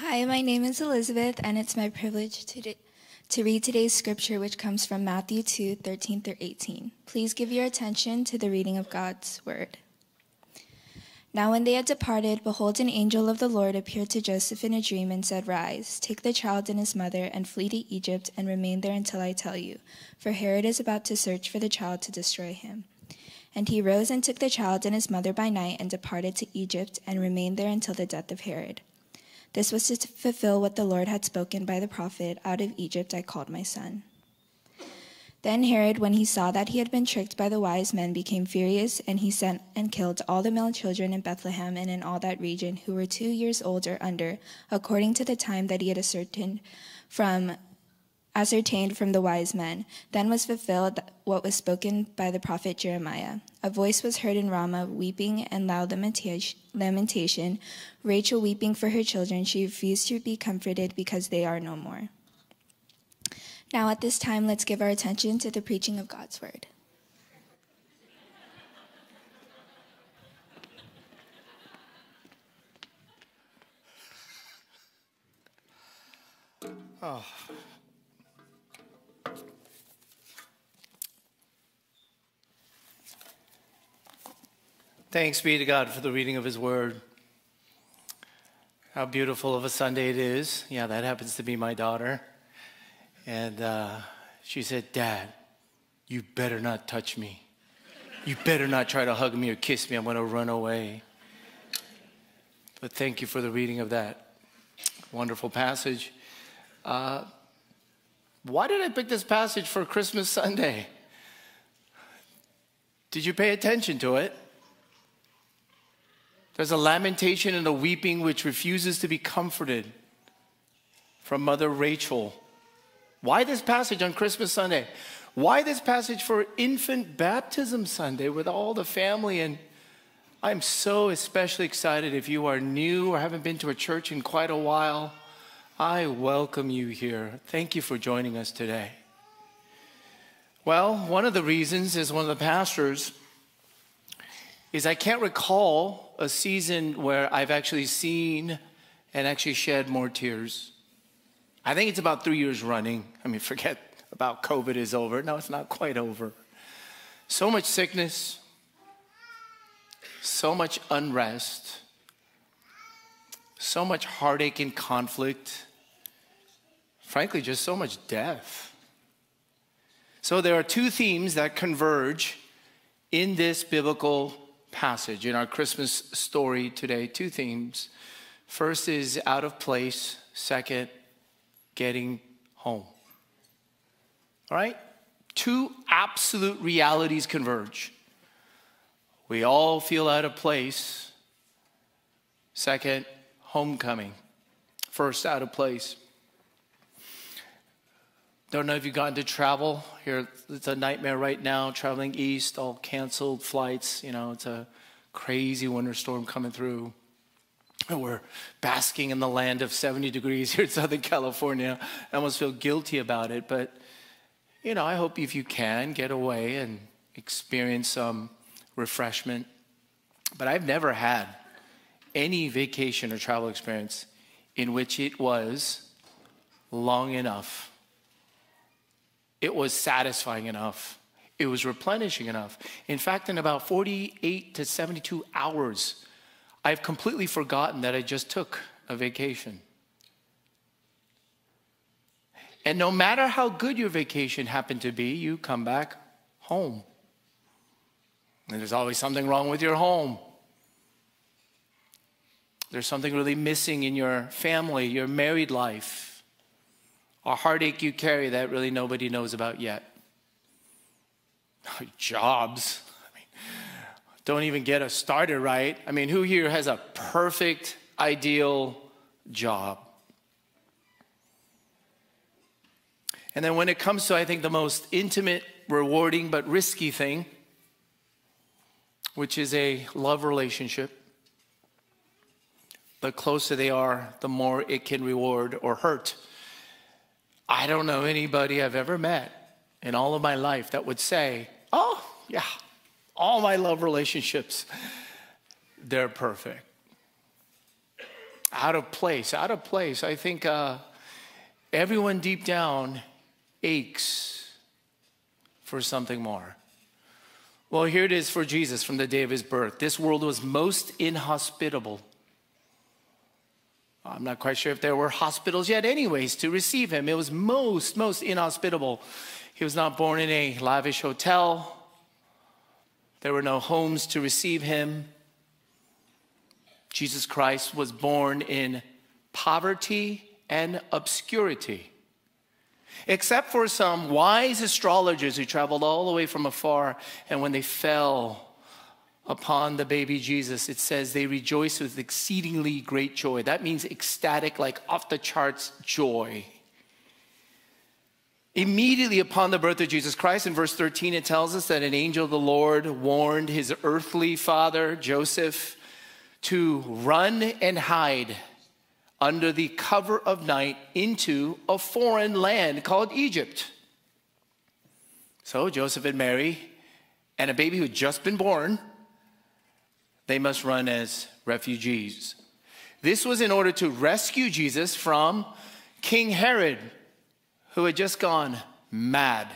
Hi, my name is Elizabeth, and it's my privilege to, to read today's scripture, which comes from Matthew 2 13 through 18. Please give your attention to the reading of God's word. Now, when they had departed, behold, an angel of the Lord appeared to Joseph in a dream and said, Rise, take the child and his mother, and flee to Egypt, and remain there until I tell you, for Herod is about to search for the child to destroy him. And he rose and took the child and his mother by night, and departed to Egypt, and remained there until the death of Herod. This was to fulfill what the Lord had spoken by the prophet Out of Egypt I called my son. Then Herod, when he saw that he had been tricked by the wise men, became furious, and he sent and killed all the male children in Bethlehem and in all that region who were two years old or under, according to the time that he had ascertained from ascertained from the wise men. Then was fulfilled what was spoken by the prophet Jeremiah. A voice was heard in Ramah, weeping and loud lamentation. Rachel weeping for her children, she refused to be comforted because they are no more. Now, at this time, let's give our attention to the preaching of God's word. Oh. Thanks be to God for the reading of His Word. How beautiful of a Sunday it is. Yeah, that happens to be my daughter. And uh, she said, Dad, you better not touch me. You better not try to hug me or kiss me. I'm going to run away. But thank you for the reading of that wonderful passage. Uh, why did I pick this passage for Christmas Sunday? Did you pay attention to it? There's a lamentation and a weeping which refuses to be comforted from Mother Rachel. Why this passage on Christmas Sunday? Why this passage for infant baptism Sunday with all the family? And I'm so especially excited if you are new or haven't been to a church in quite a while. I welcome you here. Thank you for joining us today. Well, one of the reasons is one of the pastors is I can't recall a season where I've actually seen and actually shed more tears. I think it's about three years running. I mean, forget about COVID is over. No, it's not quite over. So much sickness, so much unrest, so much heartache and conflict. Frankly, just so much death. So there are two themes that converge in this biblical passage, in our Christmas story today. Two themes. First is out of place, second, getting home. All right? Two absolute realities converge. We all feel out of place. Second, homecoming. First, out of place. Don't know if you've gotten to travel. Here, it's a nightmare right now, traveling east, all canceled flights. You know, it's a crazy winter storm coming through. And We're basking in the land of 70 degrees here in Southern California. I almost feel guilty about it, but you know, I hope if you can get away and experience some refreshment. But I've never had any vacation or travel experience in which it was long enough. It was satisfying enough. It was replenishing enough. In fact, in about 48 to 72 hours, I've completely forgotten that I just took a vacation. And no matter how good your vacation happened to be, you come back home. And there's always something wrong with your home. There's something really missing in your family, your married life, a heartache you carry that really nobody knows about yet. Jobs. I mean, Don't even get us started right. I mean, who here has a perfect, ideal job? And then when it comes to, I think, the most intimate, rewarding, but risky thing, which is a love relationship, the closer they are, the more it can reward or hurt. I don't know anybody I've ever met in all of my life that would say, Oh, yeah, all my love relationships, they're perfect. out of place, out of place. I think uh, everyone deep down aches for something more. Well, here it is for Jesus from the day of his birth. This world was most inhospitable. I'm not quite sure if there were hospitals yet, anyways, to receive him. It was most, most inhospitable. He was not born in a lavish hotel, there were no homes to receive him. Jesus Christ was born in poverty and obscurity. Except for some wise astrologers who traveled all the way from afar, and when they fell upon the baby Jesus, it says they rejoice with exceedingly great joy. That means ecstatic, like off the charts joy. Immediately upon the birth of Jesus Christ, in verse 13, it tells us that an angel of the Lord warned his earthly father, Joseph, to run and hide under the cover of night into a foreign land called Egypt. So Joseph and Mary and a baby who had just been born, they must run as refugees. This was in order to rescue Jesus from King Herod, who had just gone mad.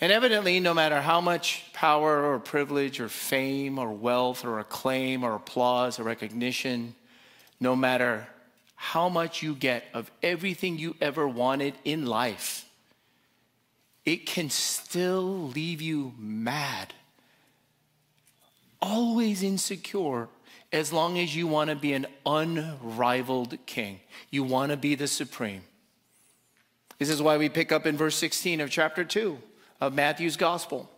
And evidently, no matter how much power or privilege or fame or wealth or acclaim or applause or recognition, no matter how much you get of everything you ever wanted in life, it can still leave you mad, always insecure, as long as you want to be an unrivaled king. You want to be the supreme. This is why we pick up in verse 16 of chapter 2 of Matthew's gospel.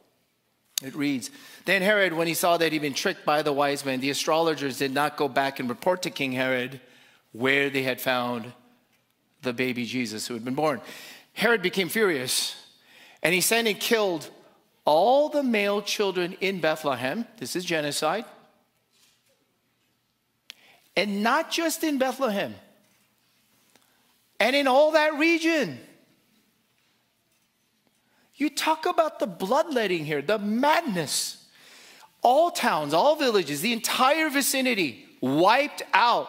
It reads Then Herod, when he saw that he'd been tricked by the wise men, the astrologers did not go back and report to King Herod where they had found the baby Jesus who had been born. Herod became furious and he sent and killed all the male children in Bethlehem. This is genocide. And not just in Bethlehem, and in all that region. You talk about the bloodletting here, the madness. All towns, all villages, the entire vicinity wiped out.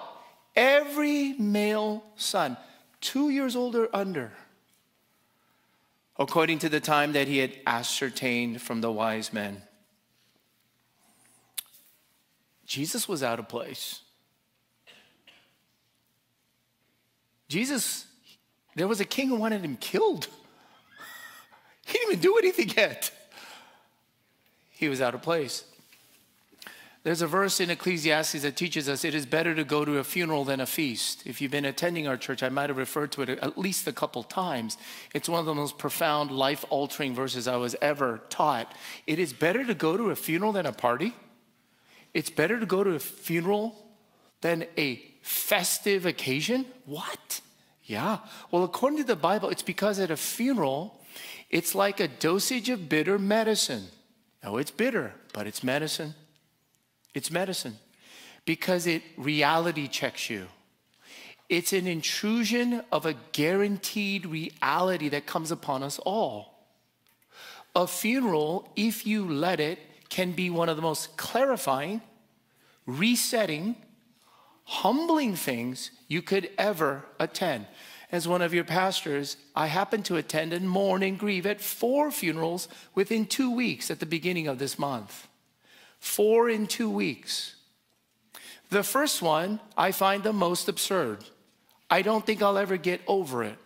Every male son, two years old or under, according to the time that he had ascertained from the wise men. Jesus was out of place. Jesus, there was a king who wanted him killed. He didn't even do anything yet. He was out of place. There's a verse in Ecclesiastes that teaches us it is better to go to a funeral than a feast. If you've been attending our church, I might have referred to it at least a couple times. It's one of the most profound, life altering verses I was ever taught. It is better to go to a funeral than a party. It's better to go to a funeral than a festive occasion. What? Yeah. Well, according to the Bible, it's because at a funeral, it's like a dosage of bitter medicine. Oh, it's bitter, but it's medicine. It's medicine because it reality checks you. It's an intrusion of a guaranteed reality that comes upon us all. A funeral, if you let it, can be one of the most clarifying, resetting, humbling things you could ever attend as one of your pastors, I happened to attend and mourn and grieve at four funerals within two weeks at the beginning of this month. Four in two weeks. The first one I find the most absurd. I don't think I'll ever get over it.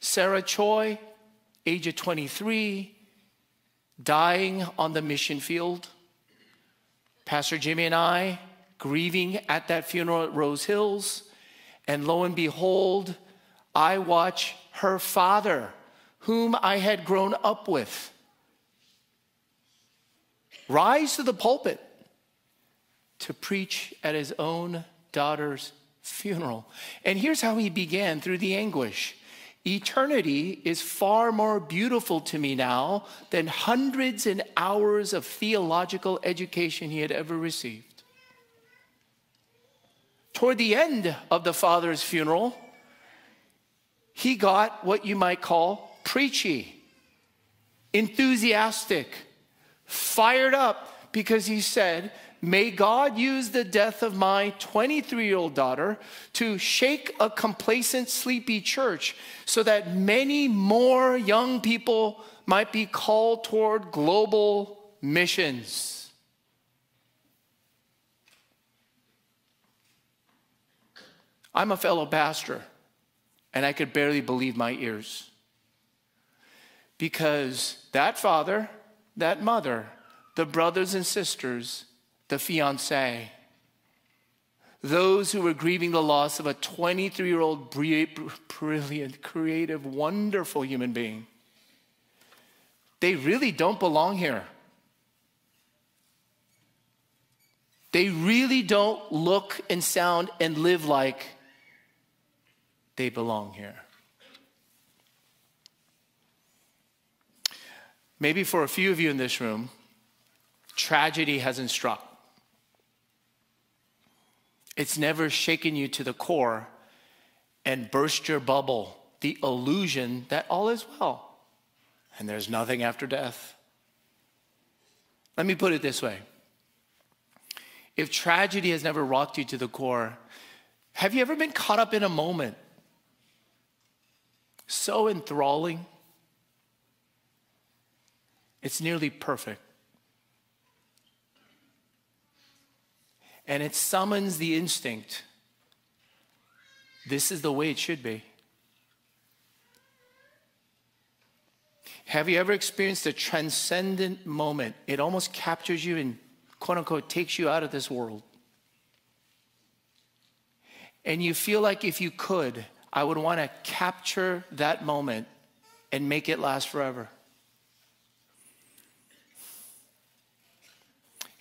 Sarah Choi, age of 23, dying on the mission field. Pastor Jimmy and I grieving at that funeral at Rose Hills. And lo and behold, I watch her father, whom I had grown up with, rise to the pulpit to preach at his own daughter's funeral. And here's how he began through the anguish. Eternity is far more beautiful to me now than hundreds and hours of theological education he had ever received. Toward the end of the father's funeral, he got what you might call preachy, enthusiastic, fired up because he said, May God use the death of my 23 year old daughter to shake a complacent, sleepy church so that many more young people might be called toward global missions. I'm a fellow pastor, and I could barely believe my ears. Because that father, that mother, the brothers and sisters, the fiance, those who were grieving the loss of a 23 year old brilliant, creative, wonderful human being, they really don't belong here. They really don't look and sound and live like they belong here. Maybe for a few of you in this room, tragedy hasn't struck. It's never shaken you to the core and burst your bubble, the illusion that all is well and there's nothing after death. Let me put it this way if tragedy has never rocked you to the core, have you ever been caught up in a moment so enthralling? It's nearly perfect. and it summons the instinct. This is the way it should be. Have you ever experienced a transcendent moment? It almost captures you and, quote unquote, takes you out of this world. And you feel like if you could, I would want to capture that moment and make it last forever.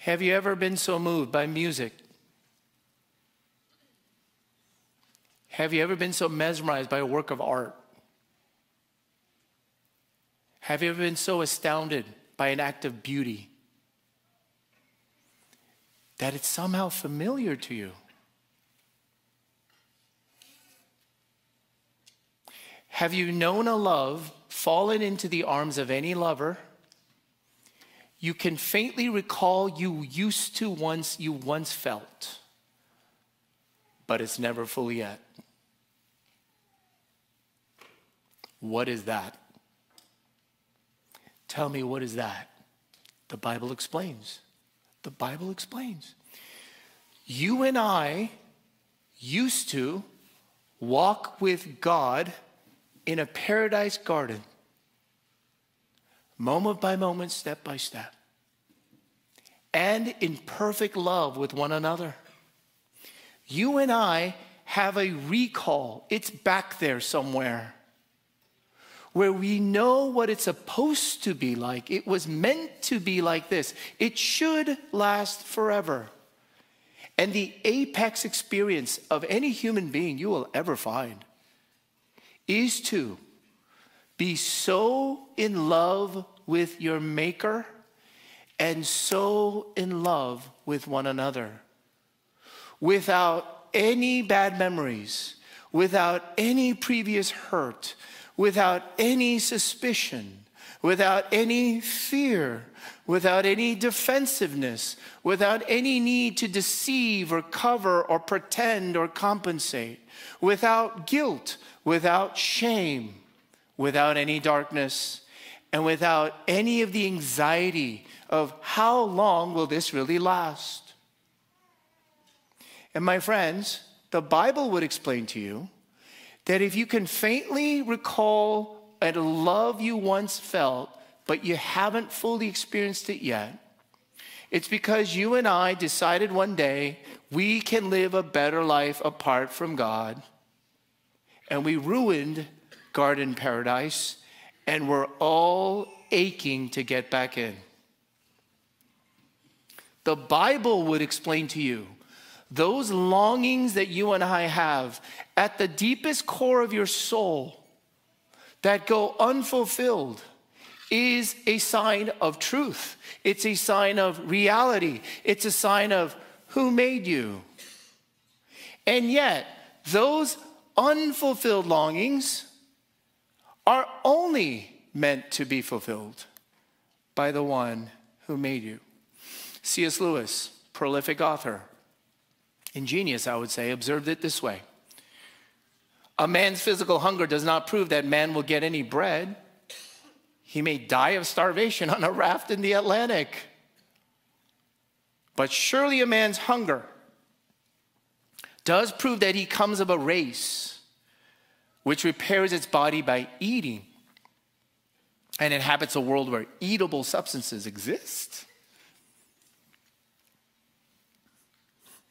Have you ever been so moved by music? Have you ever been so mesmerized by a work of art? Have you ever been so astounded by an act of beauty that it's somehow familiar to you? Have you known a love, fallen into the arms of any lover? You can faintly recall you used to once, you once felt, but it's never fully yet. What is that? Tell me, what is that? The Bible explains. The Bible explains. You and I used to walk with God in a paradise garden moment by moment, step by step, and in perfect love with one another. You and I have a recall, it's back there somewhere, where we know what it's supposed to be like. It was meant to be like this, it should last forever. And the apex experience of any human being you will ever find is to be so in love with your Maker and so in love with one another. Without any bad memories, without any previous hurt, without any suspicion, without any fear, without any defensiveness, without any need to deceive or cover or pretend or compensate, without guilt, without shame, without any darkness, and without any of the anxiety of how long will this really last? And my friends, the Bible would explain to you that if you can faintly recall a love you once felt, but you haven't fully experienced it yet, it's because you and I decided one day we can live a better life apart from God. And we ruined garden paradise and we're all aching to get back in. The Bible would explain to you those longings that you and I have at the deepest core of your soul that go unfulfilled is a sign of truth. It's a sign of reality. It's a sign of who made you. And yet, those unfulfilled longings are only meant to be fulfilled by the one who made you. C.S. Lewis, prolific author, ingenious, I would say, observed it this way A man's physical hunger does not prove that man will get any bread. He may die of starvation on a raft in the Atlantic. But surely a man's hunger does prove that he comes of a race which repairs its body by eating and inhabits a world where eatable substances exist.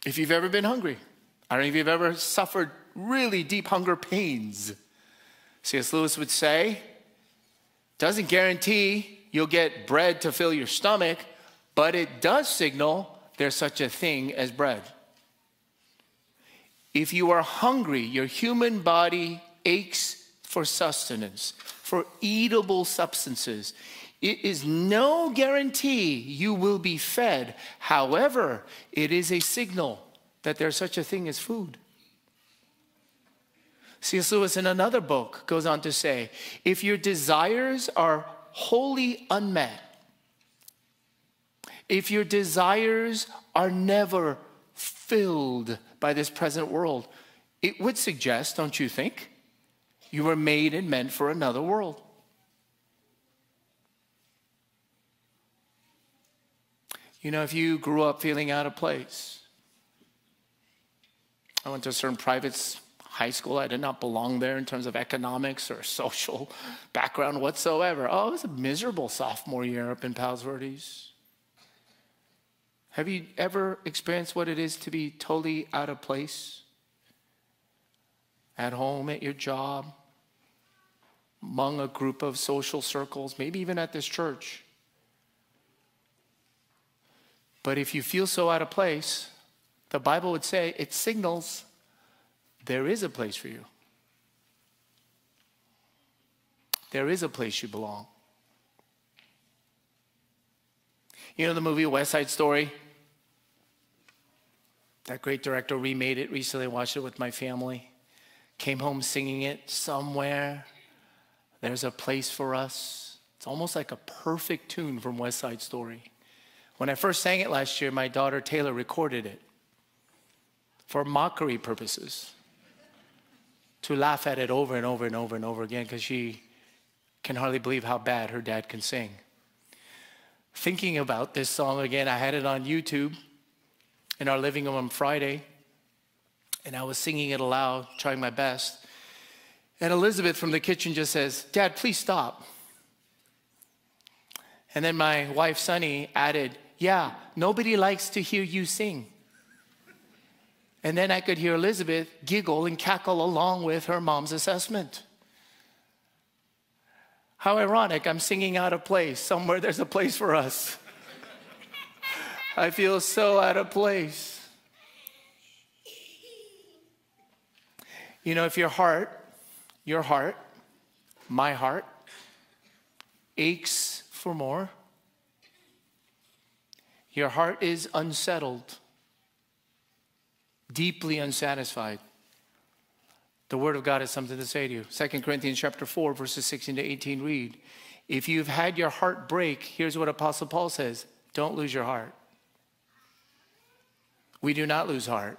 If you've ever been hungry, I don't know if you've ever suffered really deep hunger pains. C.S. Lewis would say, doesn't guarantee you'll get bread to fill your stomach, but it does signal there's such a thing as bread. If you are hungry, your human body aches for sustenance, for eatable substances. It is no guarantee you will be fed. However, it is a signal that there's such a thing as food. C.S. Lewis, in another book, goes on to say if your desires are wholly unmet, if your desires are never filled by this present world, it would suggest, don't you think, you were made and meant for another world. You know, if you grew up feeling out of place, I went to a certain private high school. I did not belong there in terms of economics or social background whatsoever. Oh, it was a miserable sophomore year up in Palos Verdes. Have you ever experienced what it is to be totally out of place? At home, at your job, among a group of social circles, maybe even at this church. But if you feel so out of place, the Bible would say it signals there is a place for you. There is a place you belong. You know the movie West Side Story? That great director remade it recently. I watched it with my family. Came home singing it somewhere. There's a place for us. It's almost like a perfect tune from West Side Story. When I first sang it last year, my daughter Taylor recorded it for mockery purposes to laugh at it over and over and over and over again because she can hardly believe how bad her dad can sing. Thinking about this song again, I had it on YouTube in our living room on Friday, and I was singing it aloud, trying my best. And Elizabeth from the kitchen just says, Dad, please stop. And then my wife, Sunny, added, Yeah, nobody likes to hear you sing. And then I could hear Elizabeth giggle and cackle along with her mom's assessment. How ironic, I'm singing out of place. Somewhere there's a place for us. I feel so out of place. You know, if your heart your heart, my heart, aches for more. Your heart is unsettled, deeply unsatisfied. The word of God has something to say to you. 2 Corinthians chapter 4, verses 16 to 18 read, If you've had your heart break, here's what Apostle Paul says don't lose your heart. We do not lose heart.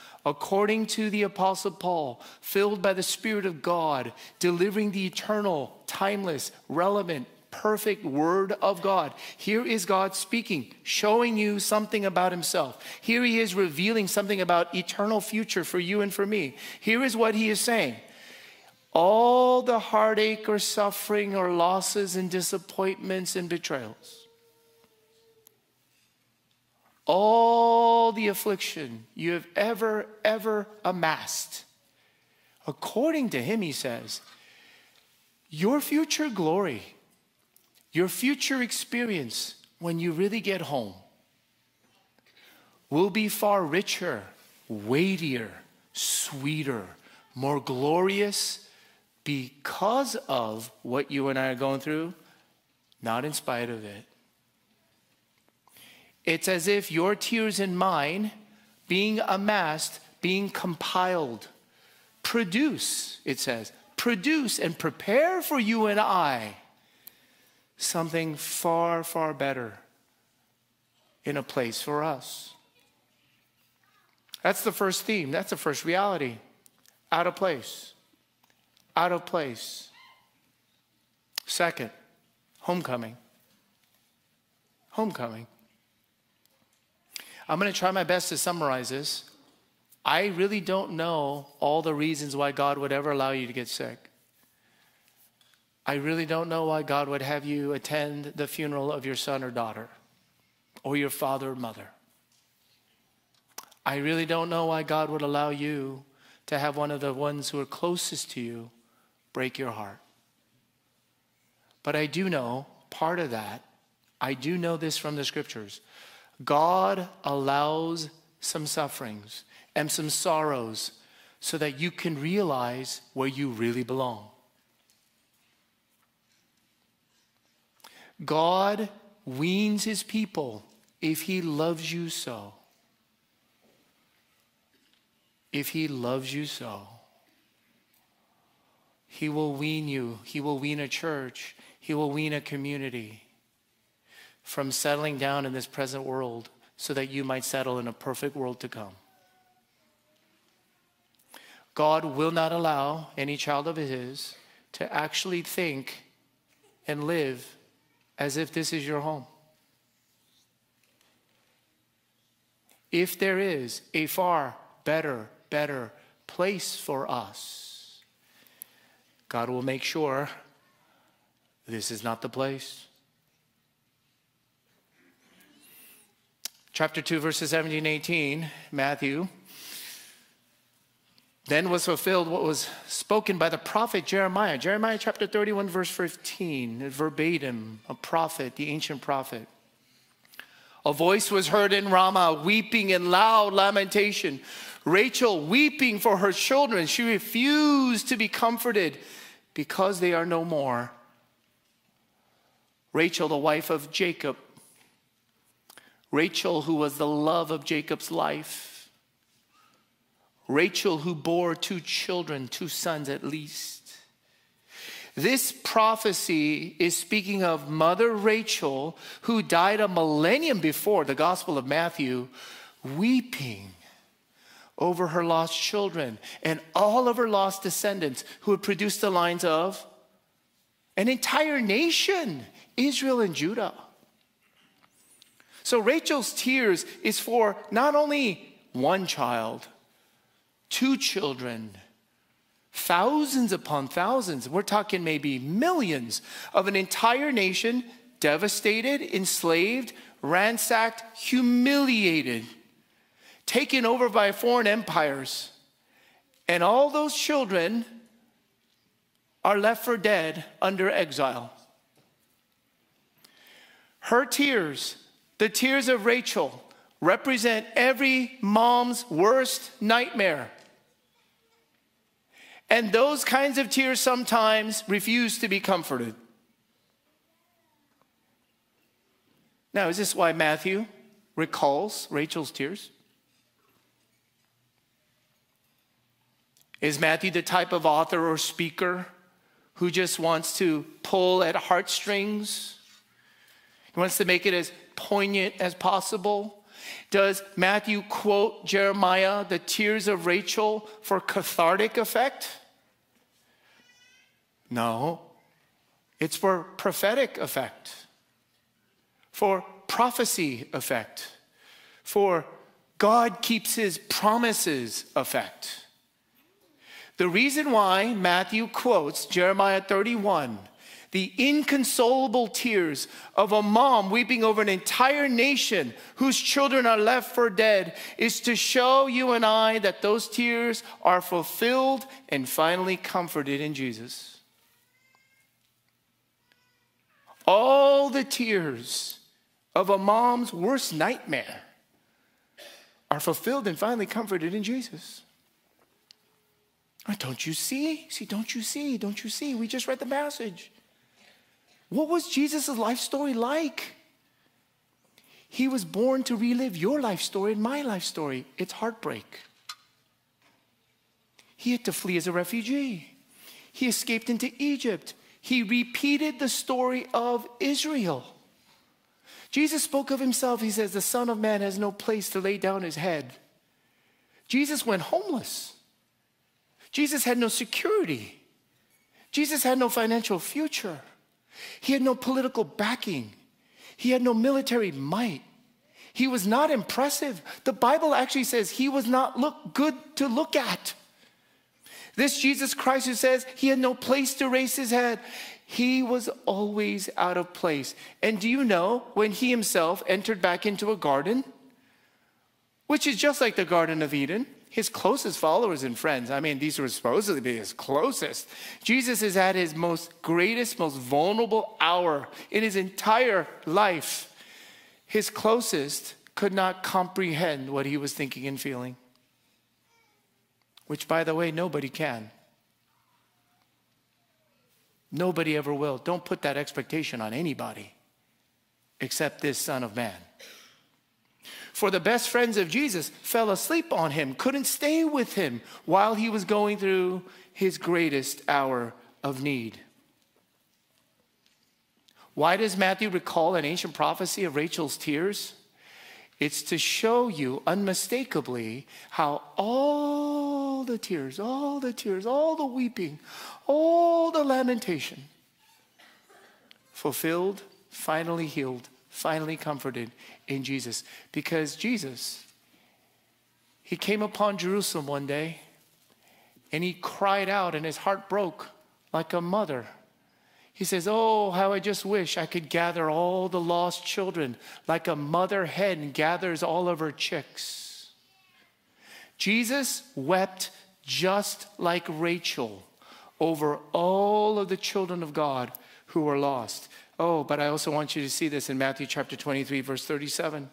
according to the Apostle Paul, filled by the Spirit of God, delivering the eternal, timeless, relevant, perfect Word of God. Here is God speaking, showing you something about Himself. Here He is revealing something about eternal future for you and for me. Here is what He is saying. All the heartache or suffering or losses and disappointments and betrayals all the affliction you have ever, ever amassed. According to him, he says, your future glory, your future experience when you really get home will be far richer, weightier, sweeter, more glorious because of what you and I are going through, not in spite of it. It's as if your tears and mine, being amassed, being compiled, produce, it says, produce and prepare for you and I something far, far better in a place for us. That's the first theme. That's the first reality. Out of place. Out of place. Second, homecoming. Homecoming. I'm going to try my best to summarize this. I really don't know all the reasons why God would ever allow you to get sick. I really don't know why God would have you attend the funeral of your son or daughter or your father or mother. I really don't know why God would allow you to have one of the ones who are closest to you break your heart. But I do know part of that, I do know this from the scriptures. God allows some sufferings and some sorrows so that you can realize where you really belong. God weans his people if he loves you so. If he loves you so, he will wean you. He will wean a church. He will wean a community from settling down in this present world so that you might settle in a perfect world to come. God will not allow any child of his to actually think and live as if this is your home. If there is a far better, better place for us, God will make sure this is not the place. Chapter 2, verses 17 and 18, Matthew. Then was fulfilled what was spoken by the prophet Jeremiah. Jeremiah chapter 31, verse 15, verbatim, a prophet, the ancient prophet. A voice was heard in Ramah, weeping in loud lamentation. Rachel weeping for her children. She refused to be comforted because they are no more. Rachel, the wife of Jacob. Rachel, who was the love of Jacob's life Rachel, who bore two children, two sons at least. This prophecy is speaking of Mother Rachel, who died a millennium before the Gospel of Matthew, weeping over her lost children and all of her lost descendants who had produced the lines of an entire nation, Israel and Judah. So Rachel's tears is for not only one child, two children, thousands upon thousands. We're talking maybe millions of an entire nation devastated, enslaved, ransacked, humiliated, taken over by foreign empires. And all those children are left for dead under exile. Her tears, the tears of Rachel, represent every mom's worst nightmare. And those kinds of tears sometimes refuse to be comforted. Now, is this why Matthew recalls Rachel's tears? Is Matthew the type of author or speaker who just wants to pull at heartstrings? He wants to make it as poignant as possible. Does Matthew quote Jeremiah, the tears of Rachel, for cathartic effect? No, it's for prophetic effect, for prophecy effect, for God keeps his promises effect. The reason why Matthew quotes Jeremiah 31, the inconsolable tears of a mom weeping over an entire nation whose children are left for dead, is to show you and I that those tears are fulfilled and finally comforted in Jesus. all the tears of a mom's worst nightmare are fulfilled and finally comforted in Jesus. Don't you see? See, don't you see? Don't you see? We just read the passage. What was Jesus' life story like? He was born to relive your life story and my life story. It's heartbreak. He had to flee as a refugee. He escaped into Egypt. He repeated the story of Israel. Jesus spoke of himself. He says, The Son of Man has no place to lay down his head. Jesus went homeless. Jesus had no security. Jesus had no financial future. He had no political backing. He had no military might. He was not impressive. The Bible actually says he was not look good to look at. This Jesus Christ who says he had no place to raise his head, he was always out of place. And do you know when he himself entered back into a garden, which is just like the Garden of Eden, his closest followers and friends, I mean, these were supposed to be his closest. Jesus is at his most greatest, most vulnerable hour in his entire life. His closest could not comprehend what he was thinking and feeling which, by the way, nobody can. Nobody ever will. Don't put that expectation on anybody except this Son of Man. For the best friends of Jesus fell asleep on him, couldn't stay with him while he was going through his greatest hour of need. Why does Matthew recall an ancient prophecy of Rachel's tears? It's to show you unmistakably how all the tears, all the tears, all the weeping, all the lamentation fulfilled, finally healed, finally comforted in Jesus. Because Jesus, he came upon Jerusalem one day and he cried out and his heart broke like a mother he says, Oh, how I just wish I could gather all the lost children like a mother hen gathers all of her chicks. Jesus wept just like Rachel over all of the children of God who were lost. Oh, but I also want you to see this in Matthew chapter 23, verse 37.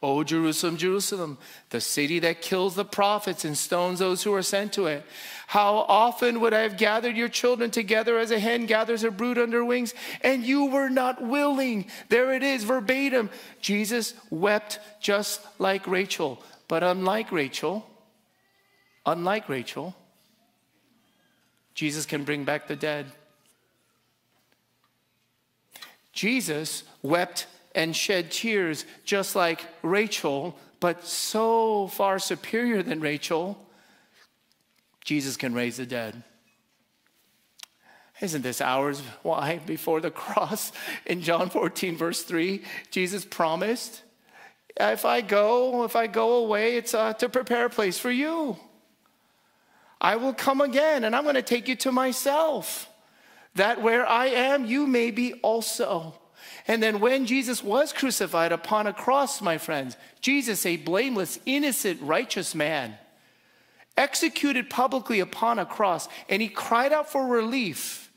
O Jerusalem, Jerusalem, the city that kills the prophets and stones those who are sent to it. How often would I have gathered your children together as a hen gathers her brood under wings, and you were not willing? There it is, verbatim. Jesus wept just like Rachel. But unlike Rachel, unlike Rachel, Jesus can bring back the dead. Jesus wept and shed tears just like Rachel, but so far superior than Rachel, Jesus can raise the dead. Isn't this hours why before the cross in John 14, verse 3, Jesus promised, if I go, if I go away, it's uh, to prepare a place for you. I will come again and I'm going to take you to myself, that where I am, you may be also. And then when Jesus was crucified upon a cross, my friends, Jesus, a blameless, innocent, righteous man, executed publicly upon a cross, and he cried out for relief.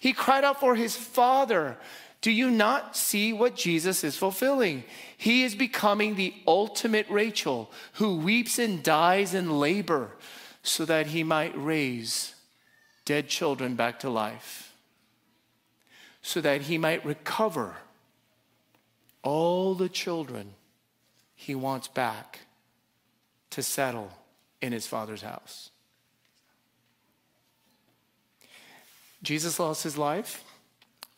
He cried out for his Father. Do you not see what Jesus is fulfilling? He is becoming the ultimate Rachel who weeps and dies in labor so that he might raise dead children back to life, so that he might recover all the children he wants back to settle in his father's house. Jesus lost his life.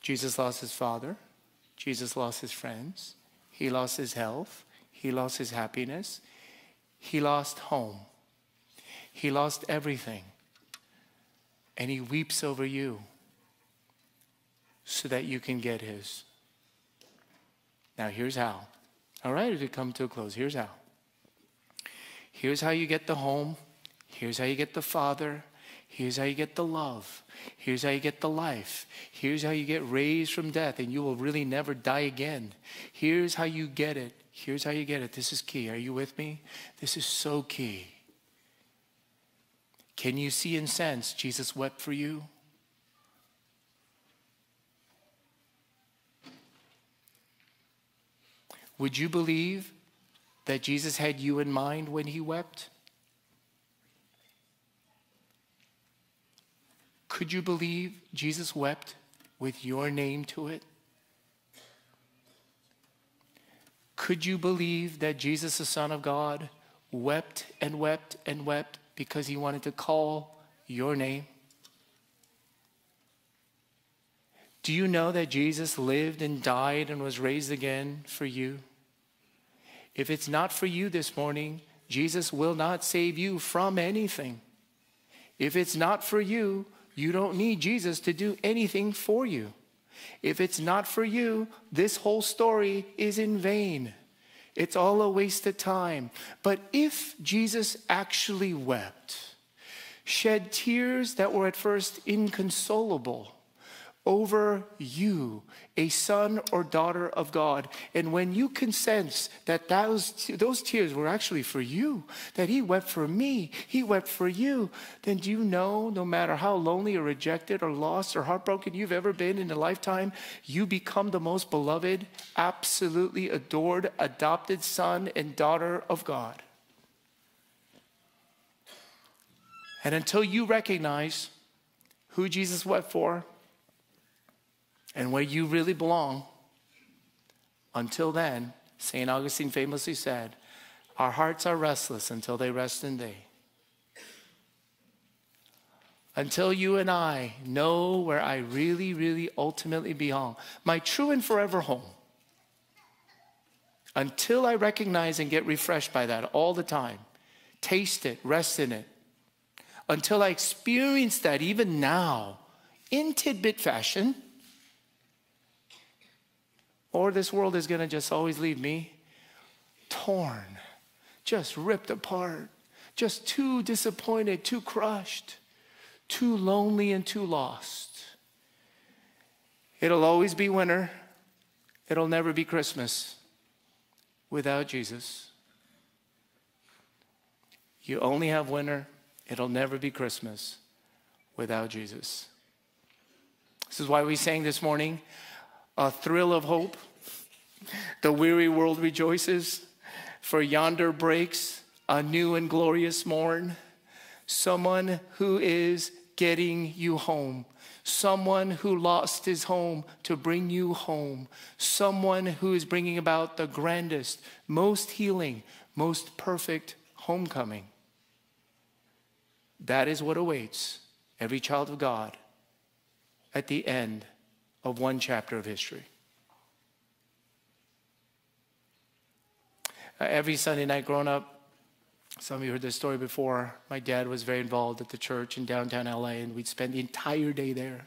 Jesus lost his father. Jesus lost his friends. He lost his health. He lost his happiness. He lost home. He lost everything. And he weeps over you so that you can get his. Now, here's how. All right, as we come to a close, here's how. Here's how you get the home. Here's how you get the father. Here's how you get the love. Here's how you get the life. Here's how you get raised from death, and you will really never die again. Here's how you get it. Here's how you get it. This is key. Are you with me? This is so key. Can you see and sense Jesus wept for you? Would you believe that Jesus had you in mind when he wept? Could you believe Jesus wept with your name to it? Could you believe that Jesus, the Son of God, wept and wept and wept because he wanted to call your name? Do you know that Jesus lived and died and was raised again for you? If it's not for you this morning, Jesus will not save you from anything. If it's not for you, you don't need Jesus to do anything for you. If it's not for you, this whole story is in vain. It's all a waste of time. But if Jesus actually wept, shed tears that were at first inconsolable, over you, a son or daughter of God. And when you can sense that those, those tears were actually for you, that He wept for me, He wept for you, then do you know no matter how lonely or rejected or lost or heartbroken you've ever been in a lifetime, you become the most beloved, absolutely adored, adopted son and daughter of God. And until you recognize who Jesus wept for, and where you really belong. Until then, St. Augustine famously said, Our hearts are restless until they rest in thee. Until you and I know where I really, really ultimately belong, my true and forever home. Until I recognize and get refreshed by that all the time, taste it, rest in it. Until I experience that even now in tidbit fashion, or this world is going to just always leave me torn, just ripped apart, just too disappointed, too crushed, too lonely, and too lost. It'll always be winter. It'll never be Christmas without Jesus. You only have winter. It'll never be Christmas without Jesus. This is why we sang this morning a thrill of hope. The weary world rejoices, for yonder breaks a new and glorious morn. Someone who is getting you home. Someone who lost his home to bring you home. Someone who is bringing about the grandest, most healing, most perfect homecoming. That is what awaits every child of God at the end of one chapter of history. Uh, every Sunday night growing up, some of you heard this story before. My dad was very involved at the church in downtown LA, and we'd spend the entire day there.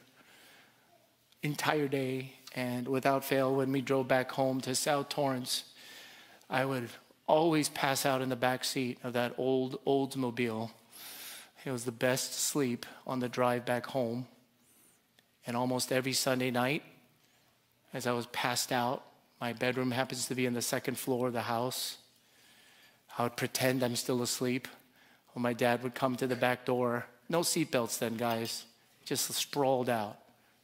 Entire day. And without fail, when we drove back home to South Torrance, I would always pass out in the back seat of that old Oldsmobile. It was the best sleep on the drive back home. And almost every Sunday night, as I was passed out, my bedroom happens to be in the second floor of the house. I would pretend I'm still asleep. When my dad would come to the back door, no seatbelts then, guys, just sprawled out.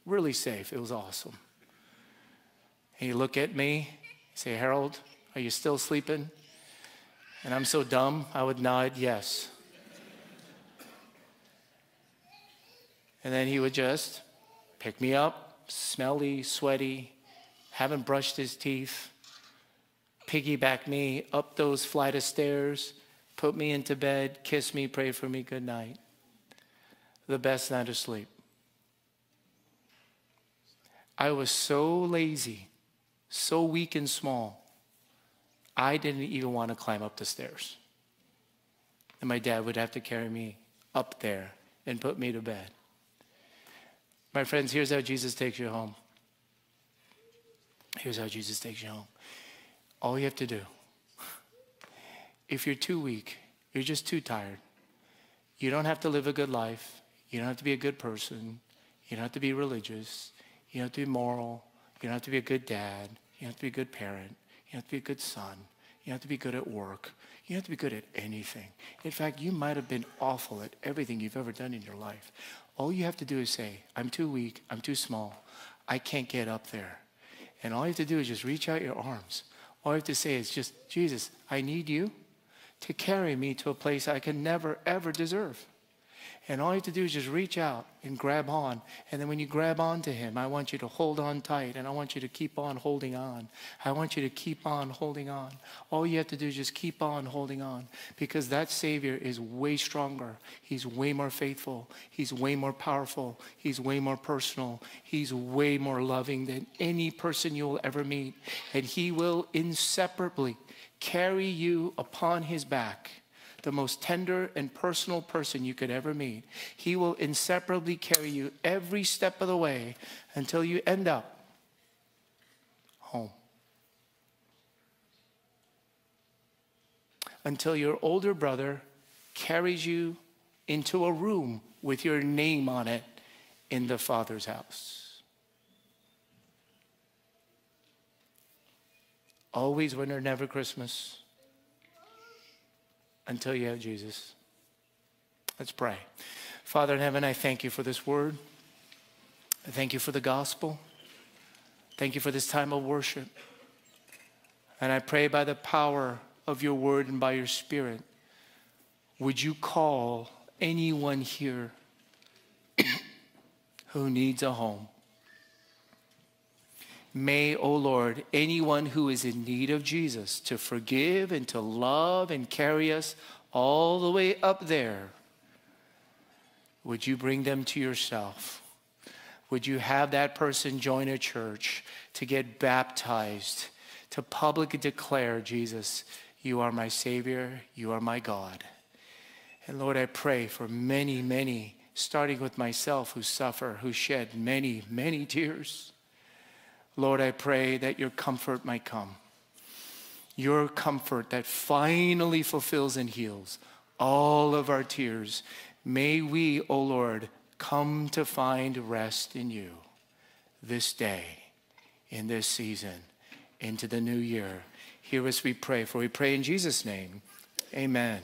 Really safe. It was awesome. And he'd look at me, say, Harold, are you still sleeping? And I'm so dumb, I would nod, yes. And then he would just pick me up, smelly, sweaty, haven't brushed his teeth, piggyback me up those flight of stairs, put me into bed, kiss me, pray for me, good night. The best night of sleep. I was so lazy, so weak and small, I didn't even want to climb up the stairs. And my dad would have to carry me up there and put me to bed. My friends, here's how Jesus takes you home. Here's how Jesus takes you home. All you have to do, if you're too weak, you're just too tired, you don't have to live a good life. You don't have to be a good person. You don't have to be religious. You don't have to be moral. You don't have to be a good dad. You don't have to be a good parent. You don't have to be a good son. You don't have to be good at work. You don't have to be good at anything. In fact, you might have been awful at everything you've ever done in your life. All you have to do is say, I'm too weak, I'm too small, I can't get up there. And all you have to do is just reach out your arms. All you have to say is just, Jesus, I need you to carry me to a place I can never, ever deserve. And all you have to do is just reach out and grab on. And then when you grab on to him, I want you to hold on tight and I want you to keep on holding on. I want you to keep on holding on. All you have to do is just keep on holding on because that Savior is way stronger. He's way more faithful. He's way more powerful. He's way more personal. He's way more loving than any person you'll ever meet. And he will inseparably carry you upon his back the most tender and personal person you could ever meet. He will inseparably carry you every step of the way until you end up home. Until your older brother carries you into a room with your name on it in the Father's house. Always winter, never Christmas until you have Jesus. Let's pray. Father in heaven, I thank you for this word. I thank you for the gospel. Thank you for this time of worship. And I pray by the power of your word and by your spirit, would you call anyone here who needs a home? May, O oh Lord, anyone who is in need of Jesus to forgive and to love and carry us all the way up there, would you bring them to yourself? Would you have that person join a church to get baptized, to publicly declare, Jesus, you are my Savior, you are my God. And Lord, I pray for many, many, starting with myself, who suffer, who shed many, many tears Lord, I pray that your comfort might come. Your comfort that finally fulfills and heals all of our tears. May we, O oh Lord, come to find rest in you this day, in this season, into the new year. Hear us, we pray, for we pray in Jesus' name. Amen.